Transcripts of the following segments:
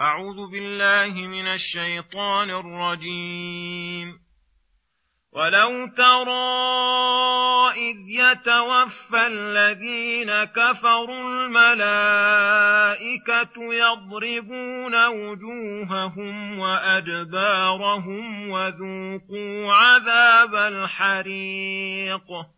أعوذ بالله من الشيطان الرجيم. ولو ترى إذ يتوفى الذين كفروا الملائكة يضربون وجوههم وأدبارهم وذوقوا عذاب الحريق.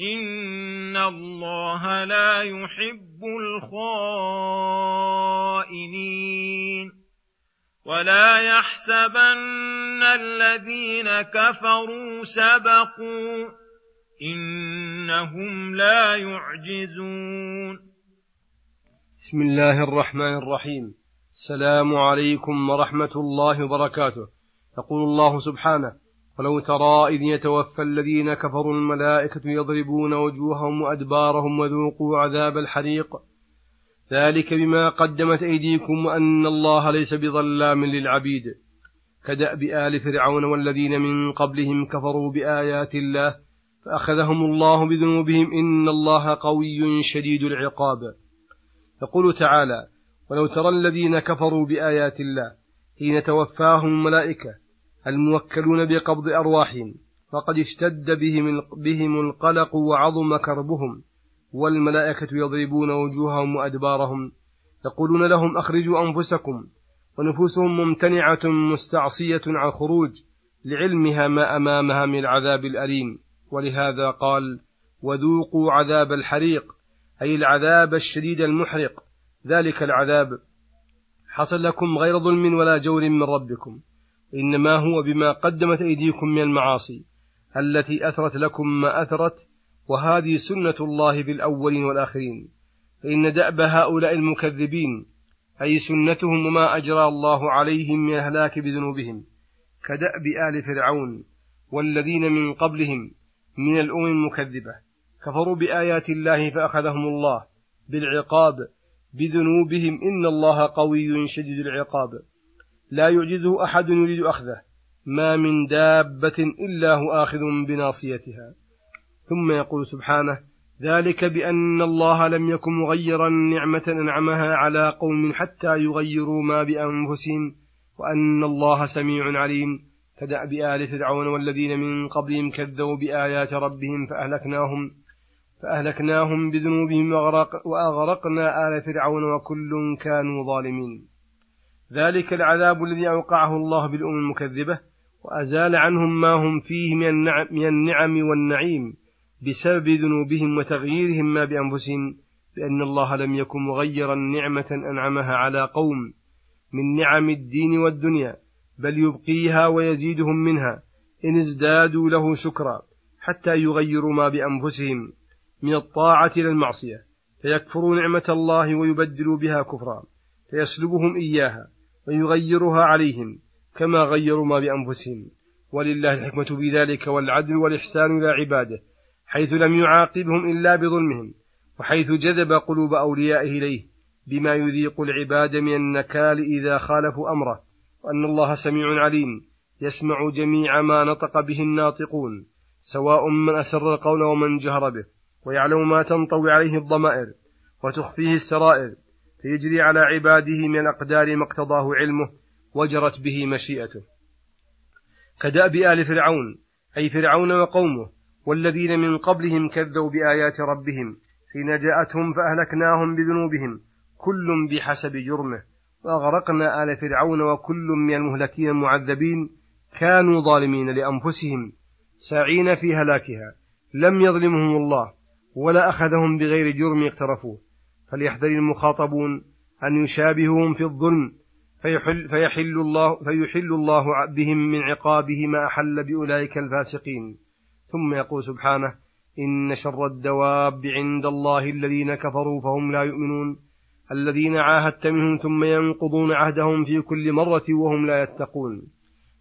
إن الله لا يحب الخائنين ولا يحسبن الذين كفروا سبقوا إنهم لا يعجزون بسم الله الرحمن الرحيم. السلام عليكم ورحمة الله وبركاته. يقول الله سبحانه ولو ترى إذ يتوفى الذين كفروا الملائكة يضربون وجوههم وأدبارهم وذوقوا عذاب الحريق. ذلك بما قدمت أيديكم وأن الله ليس بظلام للعبيد. كدأب آل فرعون والذين من قبلهم كفروا بآيات الله فأخذهم الله بذنوبهم إن الله قوي شديد العقاب. يقول تعالى ولو ترى الذين كفروا بآيات الله حين توفاهم الملائكة الموكلون بقبض أرواحهم فقد اشتد بهم, بهم القلق وعظم كربهم والملائكة يضربون وجوههم وأدبارهم يقولون لهم أخرجوا أنفسكم ونفوسهم ممتنعة مستعصية عن خروج لعلمها ما أمامها من العذاب الأليم. ولهذا قال وذوقوا عذاب الحريق أي العذاب الشديد المحرق ذلك العذاب. حصل لكم غير ظلم ولا جور من ربكم. إنما هو بما قدمت أيديكم من المعاصي التي أثرت لكم ما أثرت وهذه سنة الله بالأولين والآخرين. فإن دأب هؤلاء المكذبين أي سنتهم وما أجرى الله عليهم من الهلاك بذنوبهم كدأب آل فرعون والذين من قبلهم من الأمم المكذبة. كفروا بآيات الله فأخذهم الله بالعقاب بذنوبهم إن الله قوي شديد العقاب. لا يعجزه أحد يريد أخذه. ما من دابة إلا هو آخذ بناصيتها. ثم يقول سبحانه ذلك بأن الله لم يكن مغيرا نعمة أنعمها على قوم حتى يغيروا ما بأنفسهم وأن الله سميع عليم. كدأب آل فرعون والذين من قبلهم كذبوا بآيات ربهم فأهلكناهم فأهلكناهم بذنوبهم وأغرق وأغرقنا آل فرعون وكل كانوا ظالمين. ذلك العذاب الذي أوقعه الله بالأمم المكذبة وأزال عنهم ما هم فيه من النعم, من النعم والنعيم بسبب ذنوبهم وتغييرهم ما بأنفسهم بأن الله لم يكن مغيرا نعمة أنعمها على قوم من نعم الدين والدنيا بل يبقيها ويزيدهم منها إن ازدادوا له شكرا حتى يغيروا ما بأنفسهم من الطاعة إلى المعصية فيكفروا نعمة الله ويبدلوا بها كفرا فيسلبهم إياها. ويغيرها عليهم كما غيروا ما بأنفسهم. ولله الحكمة في ذلك والعدل والإحسان إلى عباده حيث لم يعاقبهم إلا بظلمهم وحيث جذب قلوب أوليائه إليه بما يذيق العباد من النكال إذا خالفوا أمره وأن الله سميع عليم يسمع جميع ما نطق به الناطقون سواء من أسر القول ومن جهر به ويعلم ما تنطوي عليه الضمائر وتخفيه السرائر. فيجري على عباده من الأقدار ما اقتضاه علمه وجرت به مشيئته. كدأب آل فرعون أي فرعون وقومه والذين من قبلهم كذبوا بآيات ربهم حين جاءتهم فأهلكناهم بذنوبهم كل بحسب جرمه. وأغرقنا آل فرعون وكل من المهلكين المعذبين كانوا ظالمين لأنفسهم ساعين في هلاكها لم يظلمهم الله ولا أخذهم بغير جرم اقترفوه. فليحذر المخاطبون أن يشابههم في الظلم فيحل, فيحل الله فيحل الله بهم من عقابه ما أحل بأولئك الفاسقين. ثم يقول سبحانه إن شر الدواب عند الله الذين كفروا فهم لا يؤمنون. الذين عاهدت منهم ثم ينقضون عهدهم في كل مرة وهم لا يتقون.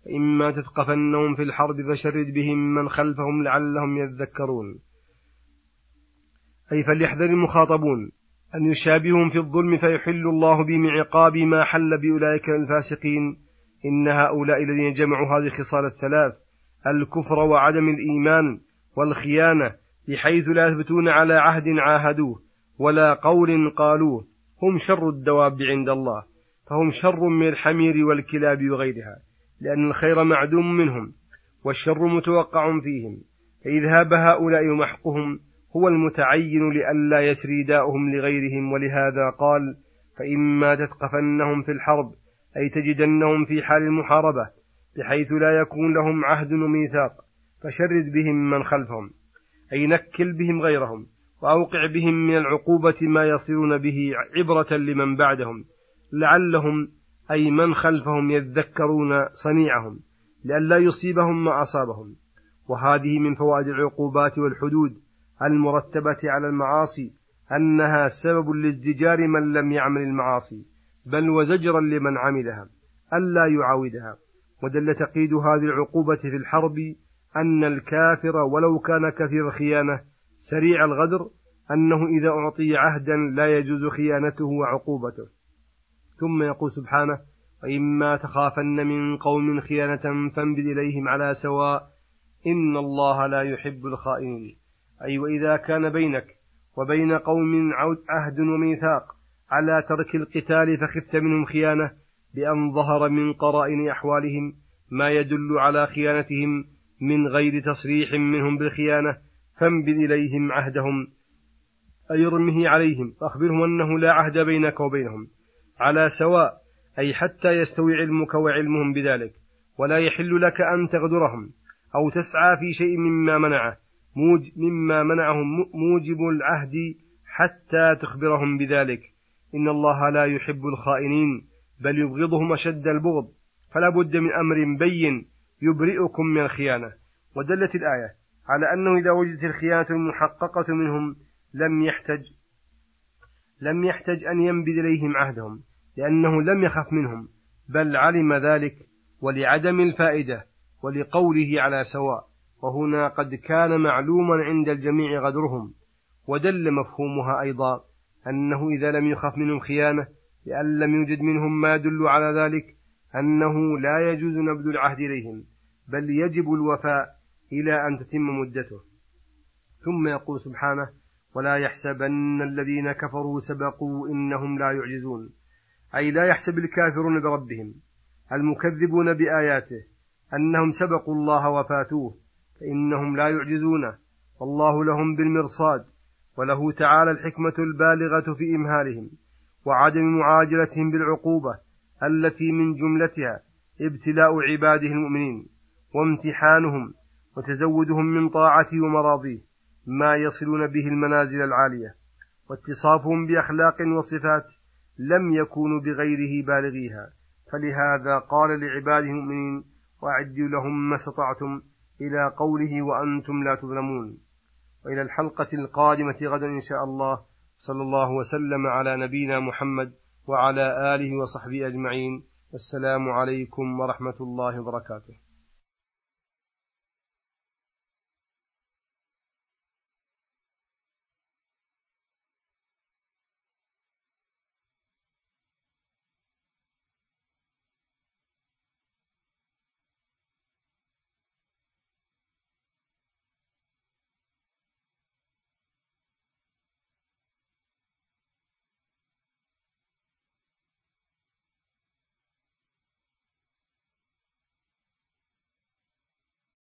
فإما تثقفنهم في الحرب فشرد بهم من خلفهم لعلهم يذكرون. أي فليحذر المخاطبون. أن يشابههم في الظلم فيحل الله بهم عقاب ما حل بأولئك الفاسقين. إن هؤلاء الذين جمعوا هذه الخصال الثلاث الكفر وعدم الإيمان والخيانة بحيث لا يثبتون على عهد عاهدوه ولا قول قالوه هم شر الدواب عند الله فهم شر من الحمير والكلاب وغيرها لأن الخير معدوم منهم والشر متوقع فيهم فإذهاب هؤلاء ومحقهم هو المتعين لئلا يسري داؤهم لغيرهم ولهذا قال فإما تثقفنهم في الحرب أي تجدنهم في حال المحاربة بحيث لا يكون لهم عهد وميثاق فشرد بهم من خلفهم أي نكل بهم غيرهم وأوقع بهم من العقوبة ما يصيرون به عبرة لمن بعدهم لعلهم أي من خلفهم يذكرون صنيعهم لئلا يصيبهم ما أصابهم. وهذه من فوائد العقوبات والحدود المرتبة على المعاصي أنها سبب لازدجار من لم يعمل المعاصي بل وزجرا لمن عملها ألا يعاودها. ودل تقييد هذه العقوبة في الحرب أن الكافر ولو كان كثير الخيانة سريع الغدر أنه إذا أعطي عهدا لا يجوز خيانته وعقوبته. ثم يقول سبحانه وإما تخافن من قوم خيانة فانبذ إليهم على سواء إن الله لا يحب الخائنين. أي وإذا كان بينك وبين قوم عهد وميثاق على ترك القتال فخفت منهم خيانة بأن ظهر من قرائن أحوالهم ما يدل على خيانتهم من غير تصريح منهم بالخيانة فانبذ إليهم عهدهم أي ارمه عليهم فأخبرهم أنه لا عهد بينك وبينهم على سواء أي حتى يستوي علمك وعلمهم بذلك ولا يحل لك أن تغدرهم أو تسعى في شيء مما منعه مما منعهم موجب العهد حتى تخبرهم بذلك. إن الله لا يحب الخائنين بل يبغضهم أشد البغض. فلا بد من أمر بين يبرئكم من الخيانة. ودلت الآية على أنه إذا وجدت الخيانة المحققة منهم لم يحتج لم يحتج أن ينبذ إليهم عهدهم لأنه لم يخف منهم بل علم ذلك ولعدم الفائدة ولقوله على سواء. وهنا قد كان معلوما عند الجميع غدرهم ودل مفهومها أيضا أنه إذا لم يخف منهم خيانة لأن لم يوجد منهم ما يدل على ذلك أنه لا يجوز نبذ العهد إليهم بل يجب الوفاء إلى أن تتم مدته. ثم يقول سبحانه ولا يحسبن الذين كفروا سبقوا إنهم لا يعجزون أي لا يحسب الكافرون بربهم المكذبون بآياته أنهم سبقوا الله وفاتوه فإنهم لا يعجزونه. والله لهم بالمرصاد وله تعالى الحكمة البالغة في إمهالهم وعدم معاجلتهم بالعقوبة التي من جملتها ابتلاء عباده المؤمنين وامتحانهم وتزودهم من طاعته ومراضيه ما يصلون به المنازل العالية. واتصافهم بأخلاق وصفات لم يكونوا بغيره بالغيها. فلهذا قال لعباده المؤمنين وأعدوا لهم ما استطعتم إلى قوله وأنتم لا تظلمون. وإلى الحلقة القادمة غدا إن شاء الله. صلى الله وسلم على نبينا محمد وعلى آله وصحبه أجمعين. السلام عليكم ورحمة الله وبركاته.